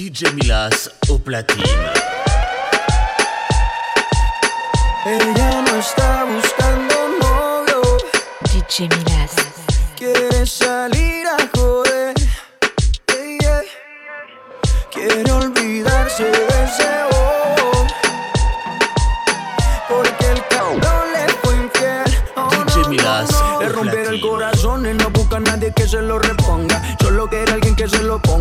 DJ Milas au platine. Ella no está buscando novio. DJ Milas. Quiere salir a joder. Yeah, yeah. Quiere olvidarse de ese. Porque el cabrón le fue infiel. Oh, DJ Milas, no, no. Le el corazón y no busca a nadie que se lo reponga.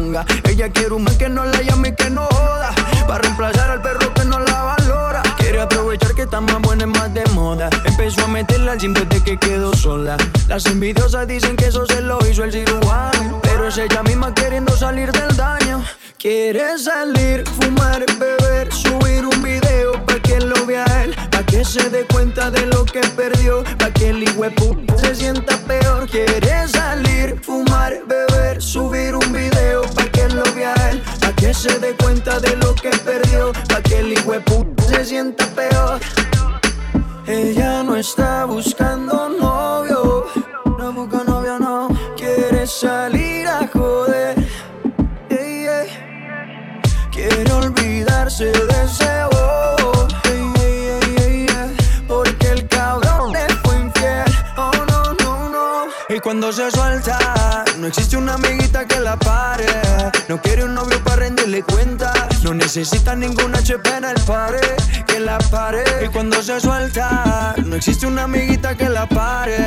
Ella quiere un man que no la llame y que no joda. Para reemplazar al perro que no la valora. Quiere aprovechar que está más buena y más de moda. Empezó a meterla al gym desde que quedó sola. Las envidiosas dicen que eso se lo hizo el cirujano. Pero es ella misma queriendo salir del daño. Quiere salir, fumar, beber, subir un video pa' que lo vea él, pa' que se dé cuenta de lo que perdió, pa' que el hijuepu se sienta peor. Quiere salir, fumar, beber, subir un video vea él, pa' que se dé cuenta de lo que perdió, pa' que el hijuepu se sienta peor. Ella no está buscando novio, no busca novio, no. Quiere salir a joder, yeah, yeah. Quiere olvidarse de ese yeah. Porque el cabrón le fue infiel, oh no, no, no. Y cuando se suelta, no existe una amiguita que la pare. No quiere un novio para rendirle cuenta. No necesita ningún HP en el pare, que la pare. Y cuando se suelta, no existe una amiguita que la pare.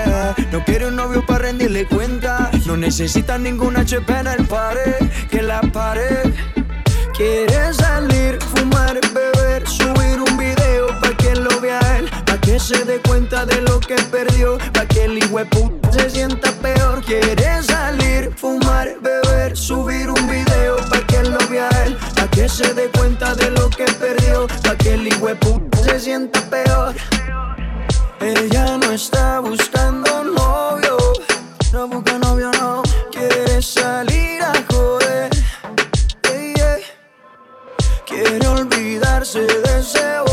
No quiere un novio para rendirle cuenta. No necesita ningún HP en el pare, que la pare. Quiere salir, fumar, beber, que se dé cuenta de lo que perdió, pa' que el hijuepu se sienta peor. Quiere salir, fumar, beber, subir un video pa' que lo vea él, pa' que se dé cuenta de lo que perdió, pa' que el hijuepu se sienta peor. Ella no está buscando novio, no busca novio, no. Quiere salir a joder, yeah. Quiere olvidarse de ese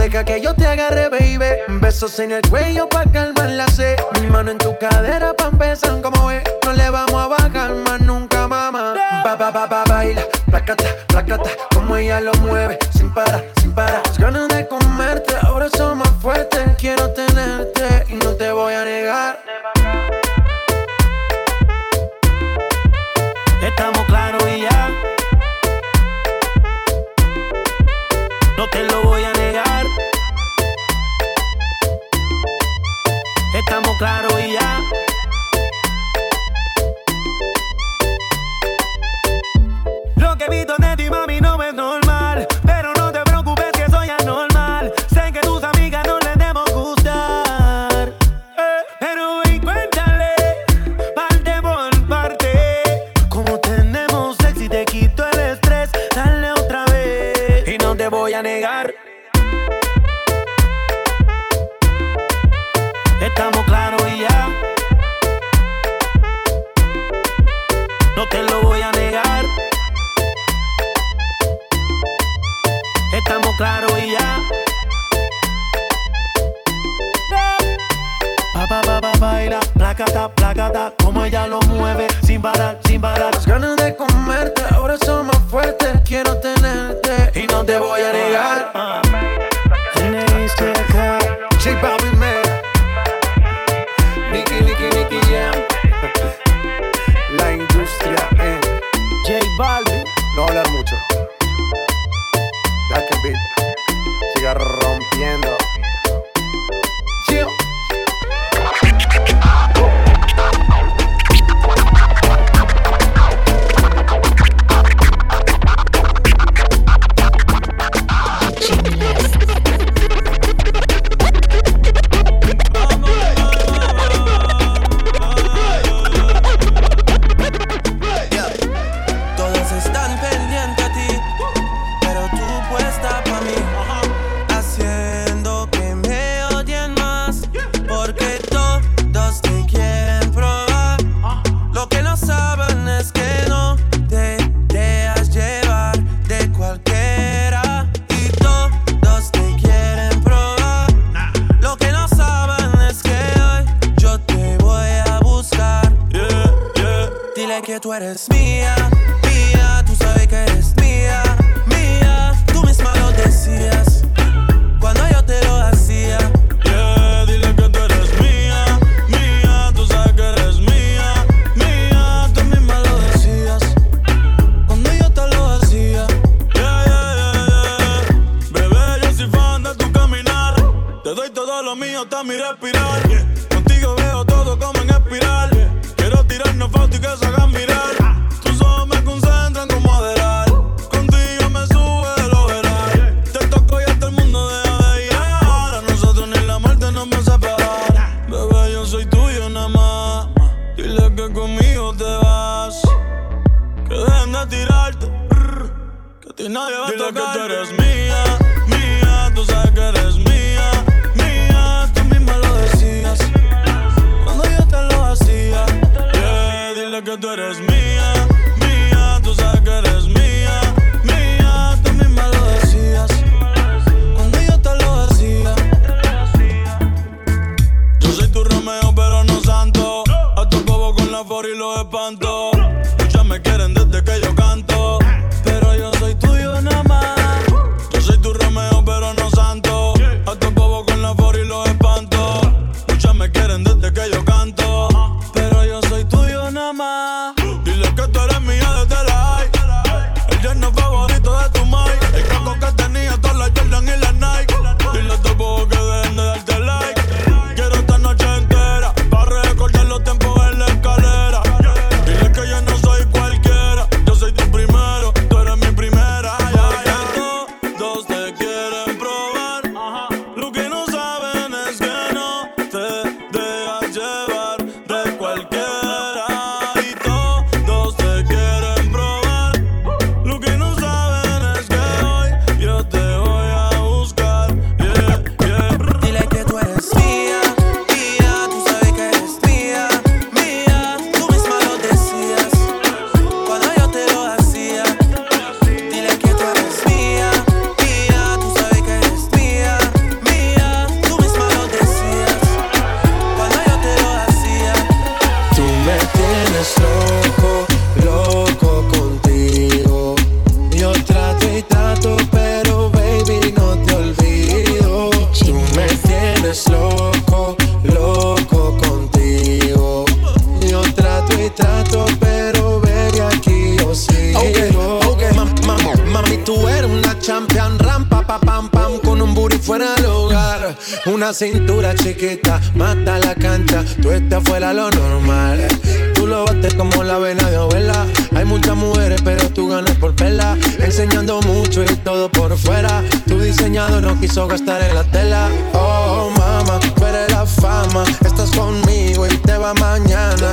deja que yo te agarre, baby. Besos en el cuello pa' calmar la sed. Mi mano en tu cadera pa' empezar, como ve. No le vamos a bajar más nunca, mamá. Ba, ba, ba, ba, baila, placata, placata. Como ella lo mueve, sin parar, sin parar. Las ganas de comerte, ahora son más fuertes. Quiero tenerte y no te voy a negar. placata, placata, como ella lo mueve, sin parar, sin parar. Las ganas de comerte, ahora son más fuertes, quiero tenerte y no te voy a negar. Pam pam con un booty fuera del hogar. Una cintura chiquita, mata la cancha, tú estás fuera lo normal. Tú lo bates como la vena de ovela. Hay muchas mujeres, pero tú ganas por vela. Enseñando mucho y todo por fuera. Tu diseñador no quiso gastar en la tela. Oh, mama, tú eres la fama. Estás conmigo y te va mañana.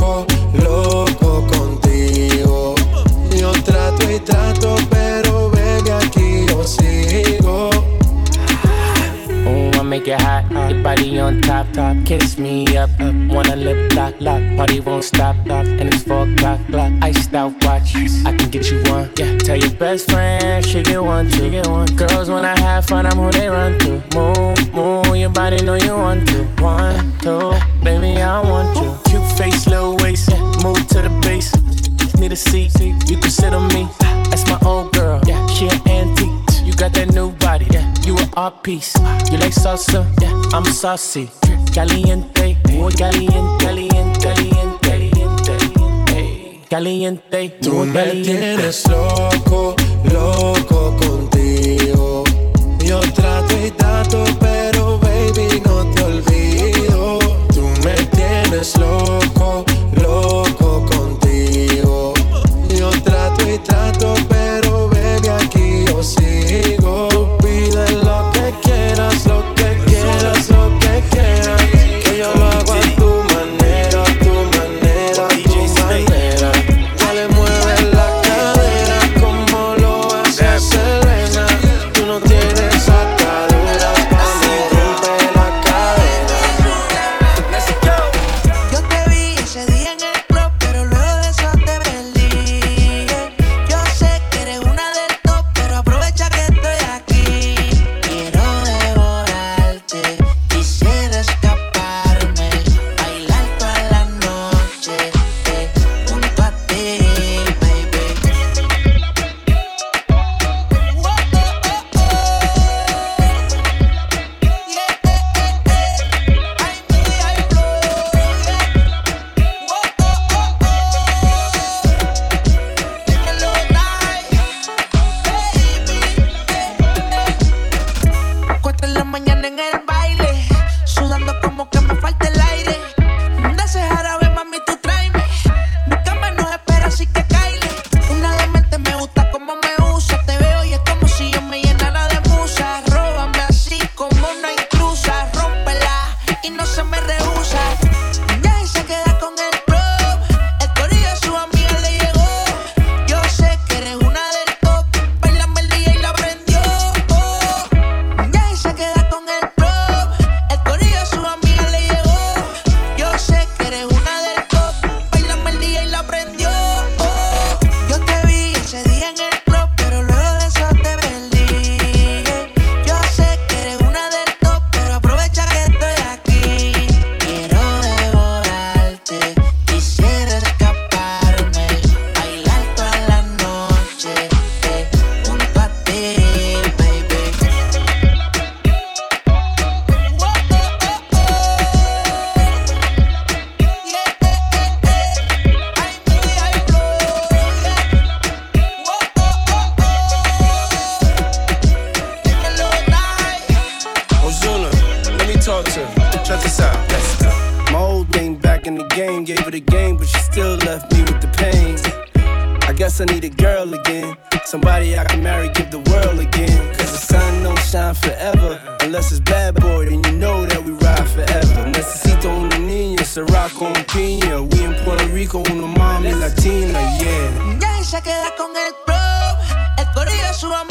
Your body on top, top. Kiss me up, up. Wanna lip lock, lock. Party won't stop, stop. And it's four o'clock, clock. Iced out watch. I can get you one. Yeah. Tell your best friend she get one, she get one. Girls when I have fun, I'm who they run to. Move, move. Your body know you want to. One, two, baby I want you. Cute face, little waist. Move to the base. Need a seat, you can sit on me. Art piece. You like salsa, yeah. I'm saucy. Caliente, muy caliente, caliente, caliente, caliente. Caliente, Tú muy me caliente. tienes loco, loco contigo. Yo trato y trato, pero baby, no te olvido. Tú me tienes loco guess I need a girl again. Somebody I can marry, give the world again. Cause the sun don't shine forever. Unless it's bad boy, then you know that we ride forever. Necesito una niña, Ciroc con piña. We in Puerto Rico, una mami latina, yeah. Ya se queda con el pro. El corillo su amiga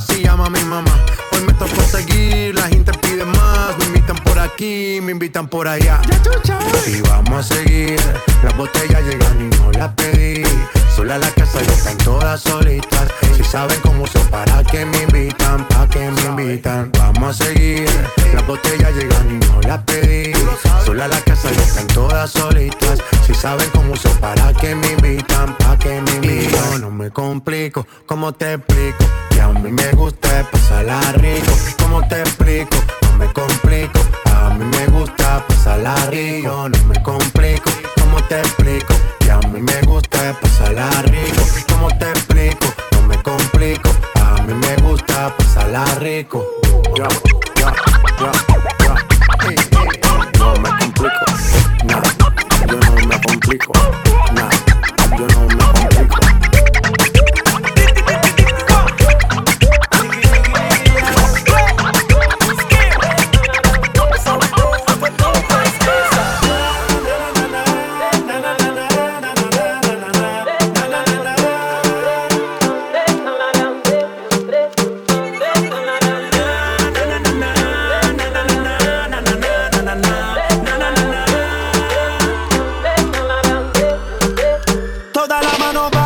Si llama mi mamá. Hoy me tocó seguir, la gente pide más. Me invitan por aquí, me invitan por allá. Y vamos a seguir. Las botellas llegan y no las pedí. Sola la casa ya están todas solitas. Si saben cómo son, para que me invitan, pa' que me invitan. Vamos a seguir. Las botellas llegan y no las pedí. Sola la casa ya están todas solitas. Si saben cómo son, para que me invitan, pa' que me invitan. Yo no me complico, ¿cómo te explico? Que a mí me gusta pasarla rico. ¿Cómo te explico? No me complico. A mí me gusta pasarla rico. No me complico, ¿cómo te explico? Que a mí me gusta pasarla rico. ¿Cómo te explico? No me complico. A mí me gusta pasarla rico. Toda la mano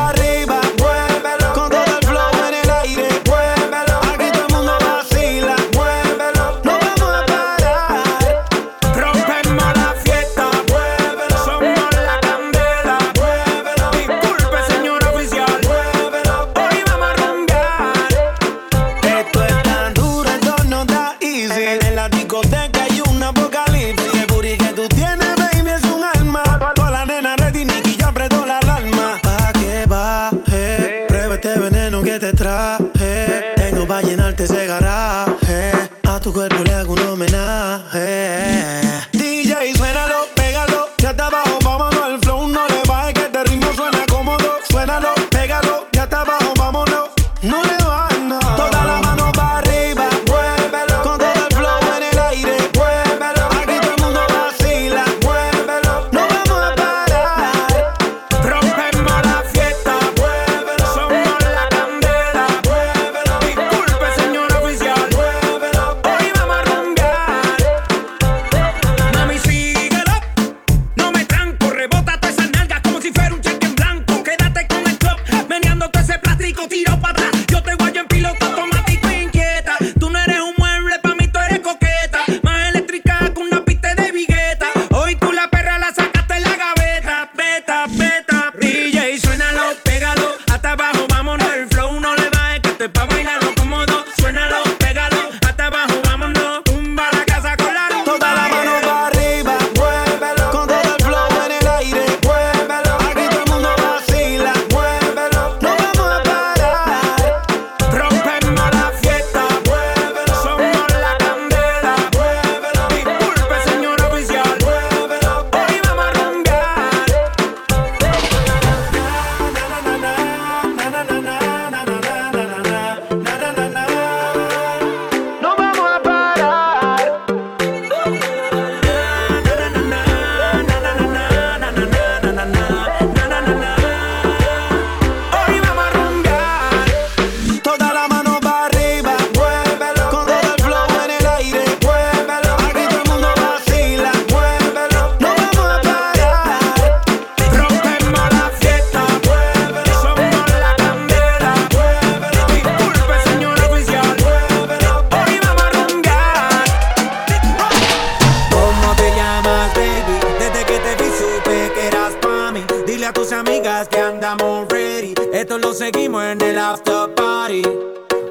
a tus amigas que andamos ready. Esto lo seguimos en el after party.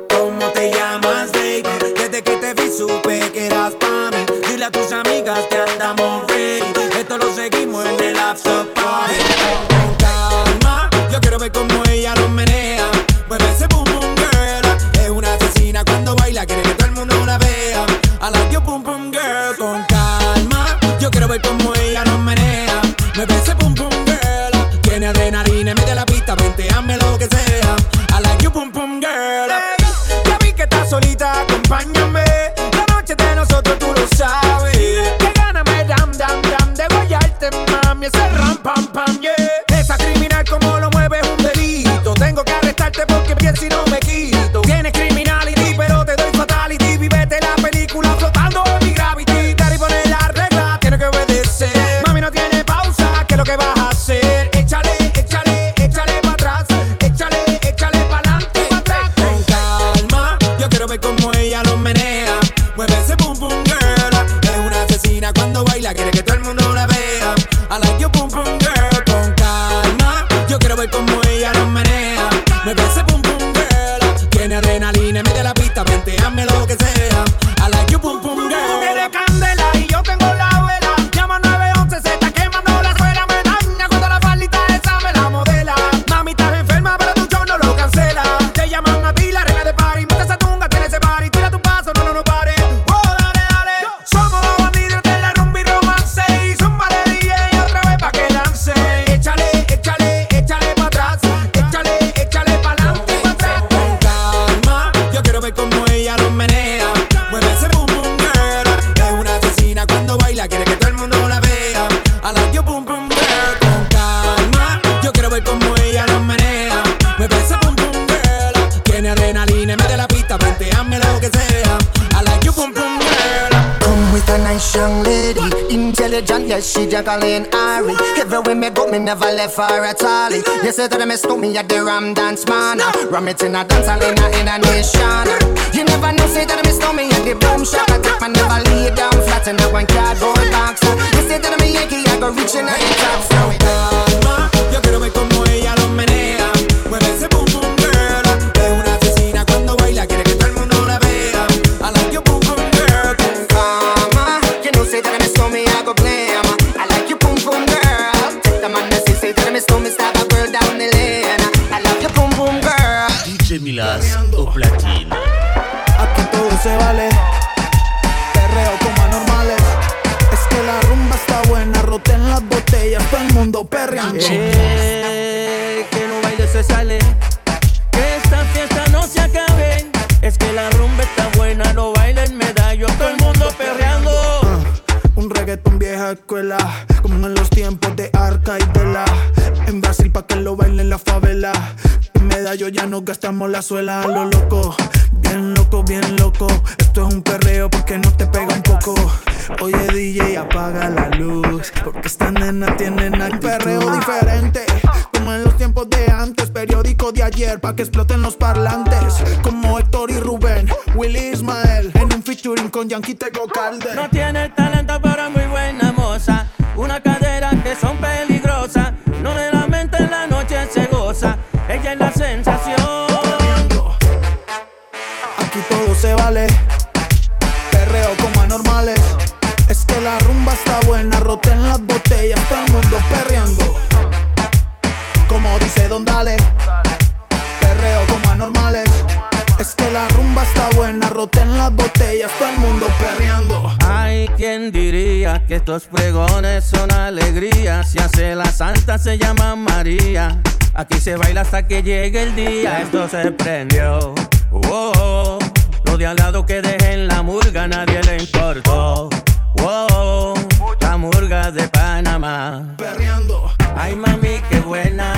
¿Cómo te llamas, baby? Desde que te vi supe que eras para mí. Dile a tus amigas que andamos ready. Esto lo seguimos en el after party. Calma, yo quiero ver cómo ella lo merece. never left her at all. You say that I'm a miss me at the Ram Dance Man. Ram it in a dance hall in a in a nation. You never know, say that I'm a miss me at the Boom Shop. I take my never lay down flat in a one cardboard box. You say that I'm a Yankee, I go reaching out the top. Throw. me so me stop a girl down the lane. I love your boom boom girl. DJ Milas o Platino. Aquí todo se vale. Perreo como anormales. Es que la rumba está buena, roten las botellas, todo el mundo perreando. Yeah. la suela a lo loco. buena, rota las botellas, todo el mundo perreando. Ay, ¿quién diría que estos pregones son alegría? Si hace la santa se llama María. Aquí se baila hasta que llegue el día. Esto se prendió. Oh. Lo de al lado que dejen la murga, nadie le importó. Oh, la murga de Panamá. Perreando. Ay, mami, qué buena.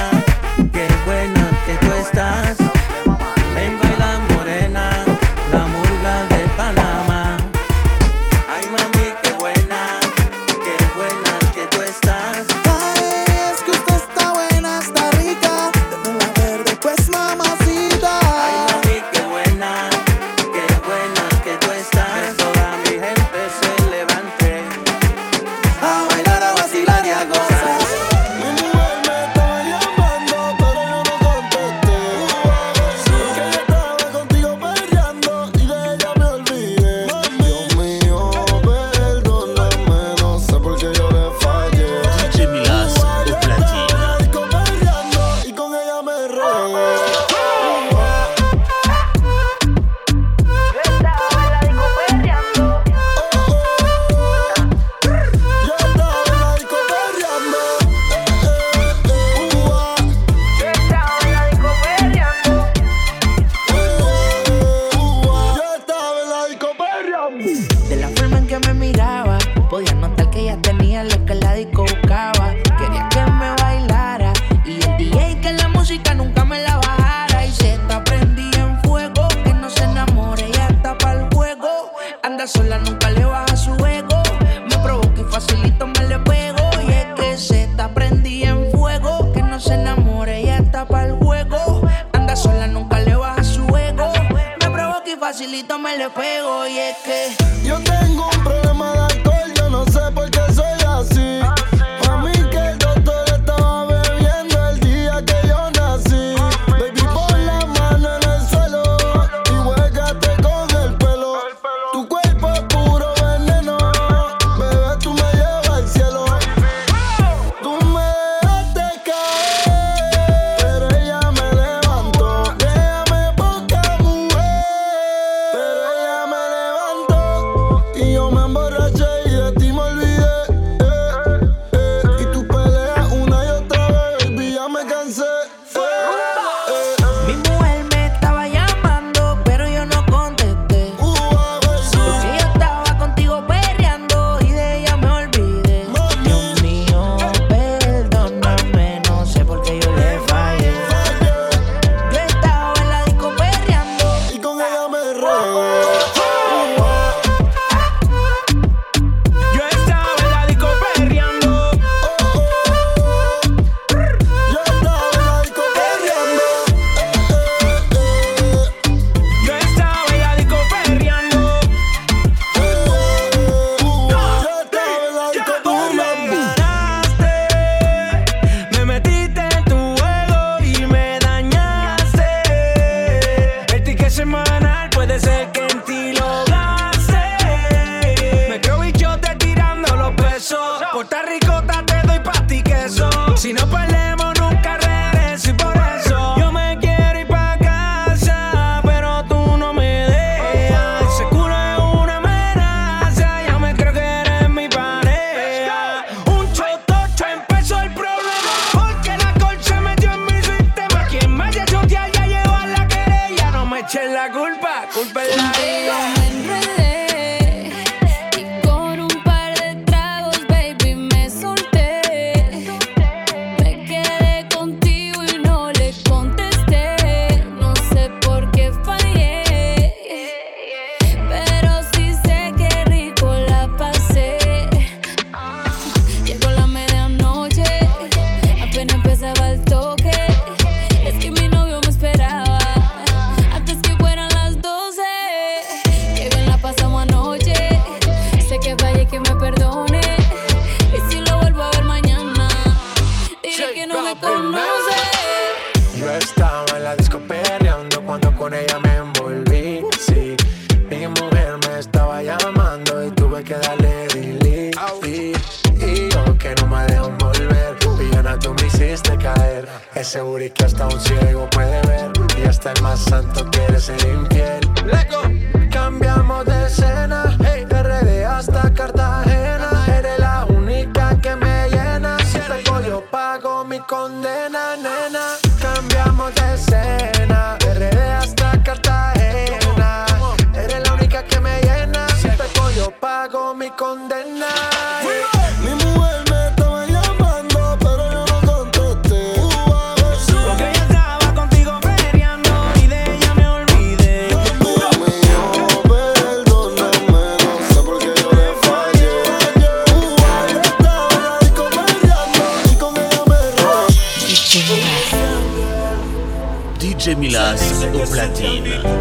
team.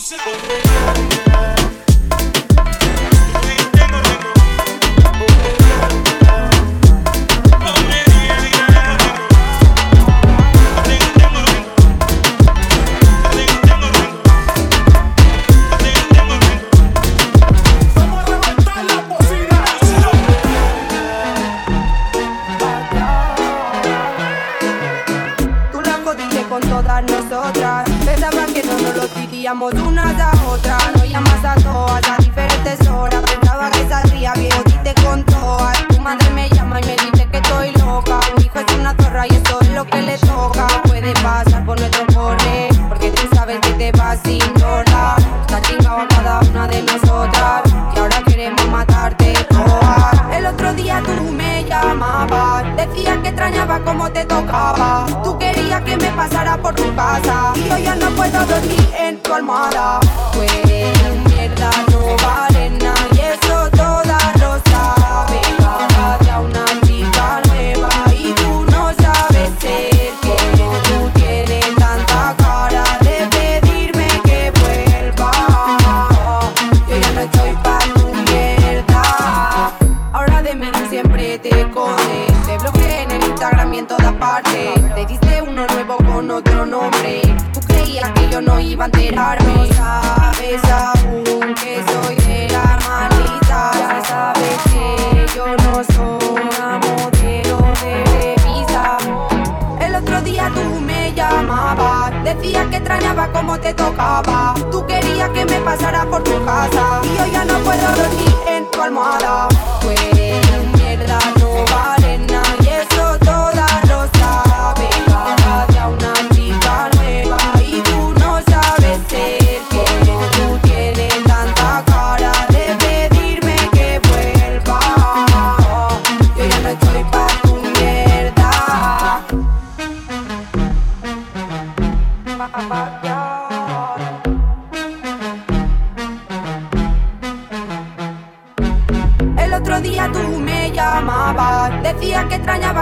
exclusive. en todas partes. Te diste uno nuevo con otro nombre. Tú creías que yo no iba a enterarme. No sabes aún que soy de la maldita. Ya sabes que yo no soy una modelo de revista. El otro día tú me llamabas. Decías que extrañaba como te tocaba. Tú querías que me pasara por tu casa. Y yo ya no puedo dormir en tu almohada. Pues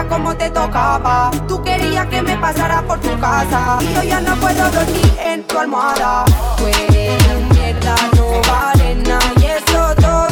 como te tocaba. Tú querías que me pasara por tu casa. Y yo ya no puedo dormir en tu almohada. Tú eres mierda, no vale nada. Y eso todo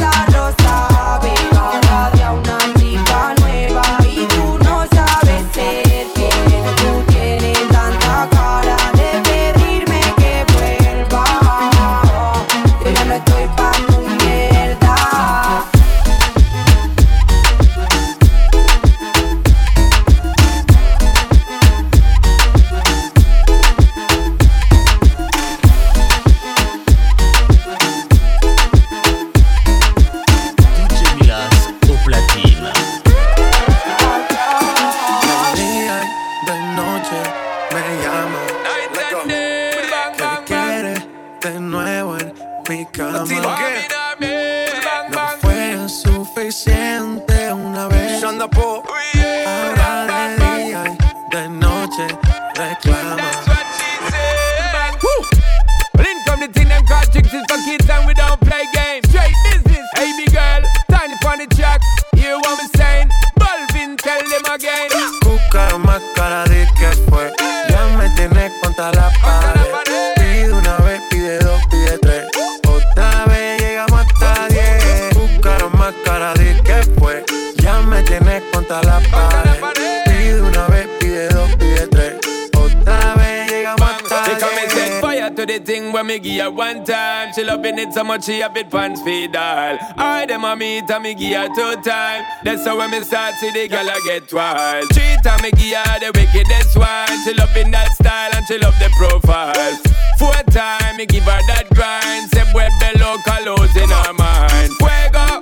so much she have bit pants feed all. I them a meet and me give her two time. That's how when me start see the girl I get wild. Three time me give her the wickedest one. She loving that style and she love the profile. Four time me give her that grind. Say vuelve loca los in her mind. Fuego.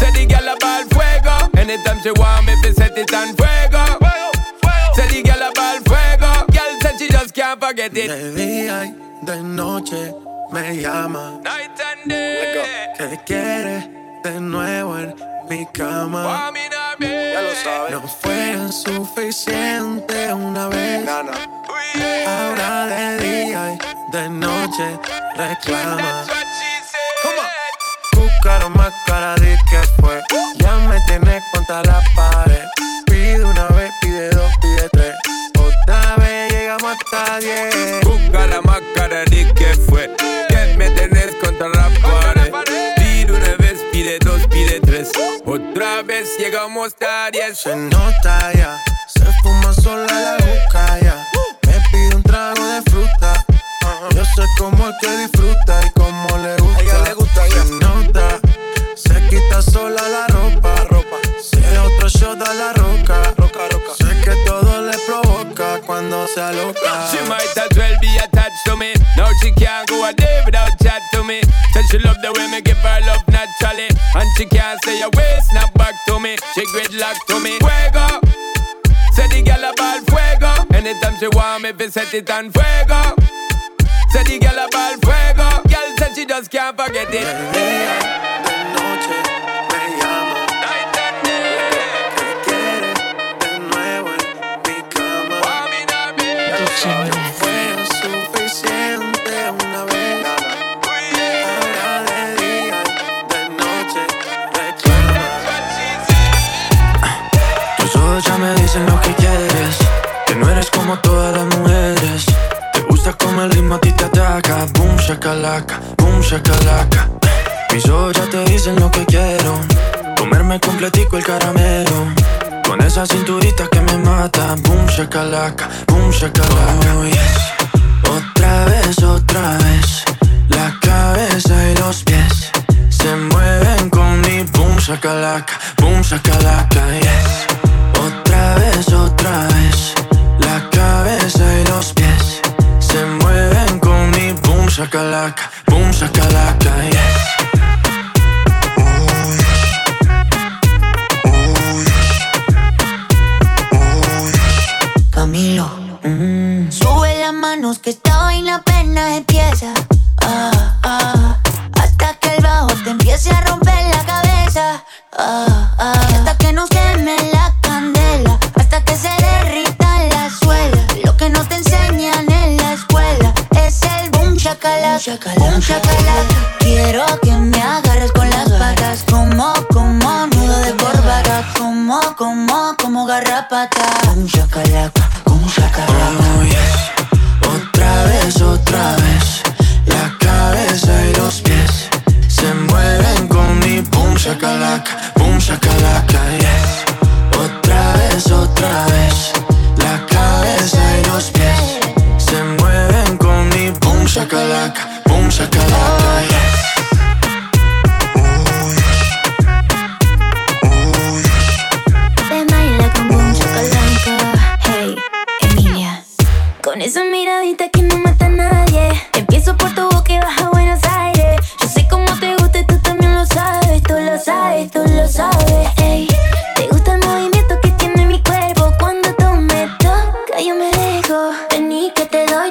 Say the girl a ball fuego. Anytime she want me, fi set it on fuego. Say the girl a ball fuego. Girl said she just can't forget it. De día y de noche me llama. Night and day. Que quiere de nuevo en mi cama. Ya lo sabes. No fue suficiente una vez. Ahora de día y de noche reclama. Buscaron más cara de que fue. Ya me tienes contra la pared. Pide una vez, pide dos, pide tres. Otra vez llegamos hasta diez. Busca la máscara de que fue. Tres. Otra vez llegamos a diez. Se nota ya, se fuma sola la boca ya. Me pide un trago de fruta. Yo sé cómo es que disfruta y cómo le gusta. ella le gusta Se nota, se quita sola la cuando se aloca. She might as well be attached to me. Now she can't go a day without chat to me. Said she love the way me give her love naturally. And she can't say away, snap back to me. She gridlock to me. Fuego. Say the girl a ball fuego. Anytime she want me, fi set it on fuego. Say the girl a ball fuego. Girl said she just can't forget it. Night como todas las mujeres. Te gusta como el ritmo a ti te ataca. Boom, shakalaka, boom, shakalaka. Mis ojos ya te dicen lo que quiero. Comerme completico el caramelo. Con esa cinturita que me mata. Boom, shakalaka, boom, shakalaka. Oh, yes. Otra vez, otra vez. La cabeza y los pies se mueven con mi boom, shakalaka, boom, shakalaka, yes. Otra vez, otra vez. La cabeza y los pies se mueven con mi boom, shakalaka, boom, shakalaka, yes.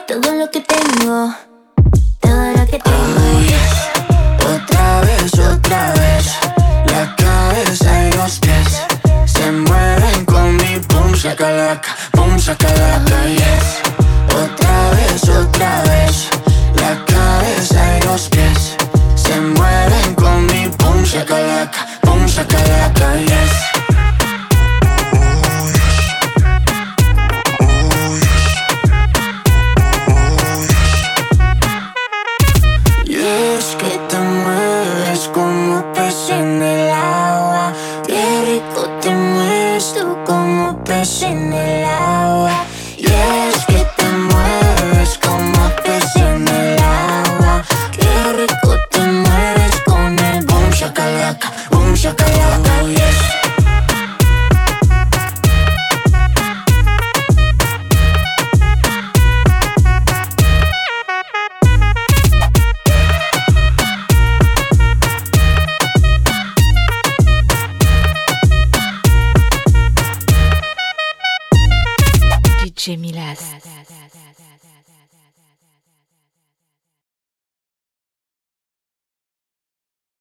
Todo lo que tengo. Todo lo que tengo. Otra vez, otra vez. La cabeza y los pies se mueven con mi boom shakalaka, boom shakalaka, yes.